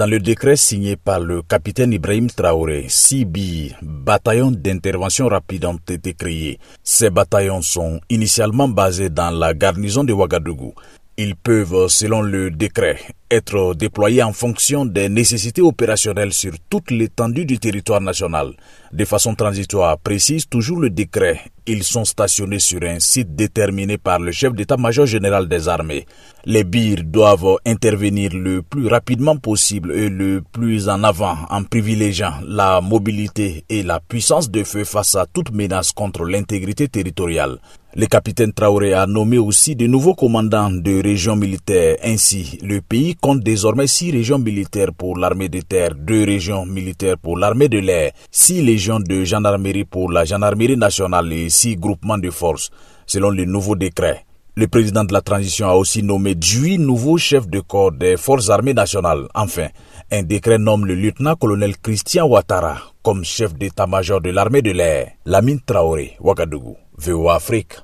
Dans le décret signé par le capitaine Ibrahim Traoré, six bataillons d'intervention rapide ont été créés. Ces bataillons sont initialement basés dans la garnison de Ouagadougou. Ils peuvent, selon le décret, être déployés en fonction des nécessités opérationnelles sur toute l'étendue du territoire national. De façon transitoire, précise toujours le décret, ils sont stationnés sur un site déterminé par le chef d'état-major général des armées. Les BIR doivent intervenir le plus rapidement possible et le plus en avant en privilégiant la mobilité et la puissance de feu face à toute menace contre l'intégrité territoriale. Le capitaine Traoré a nommé aussi de nouveaux commandants de régions militaires. Ainsi, le pays compte désormais six régions militaires pour l'armée de terre, deux régions militaires pour l'armée de l'air, six légions de gendarmerie pour la gendarmerie nationale et six groupements de forces, selon le nouveau décret. Le président de la transition a aussi nommé huit nouveaux chefs de corps des forces armées nationales. Enfin, un décret nomme le lieutenant-colonel Christian Ouattara comme chef d'état-major de l'armée de l'air. Lamine Traoré, Ouagadougou, VOA Afrique.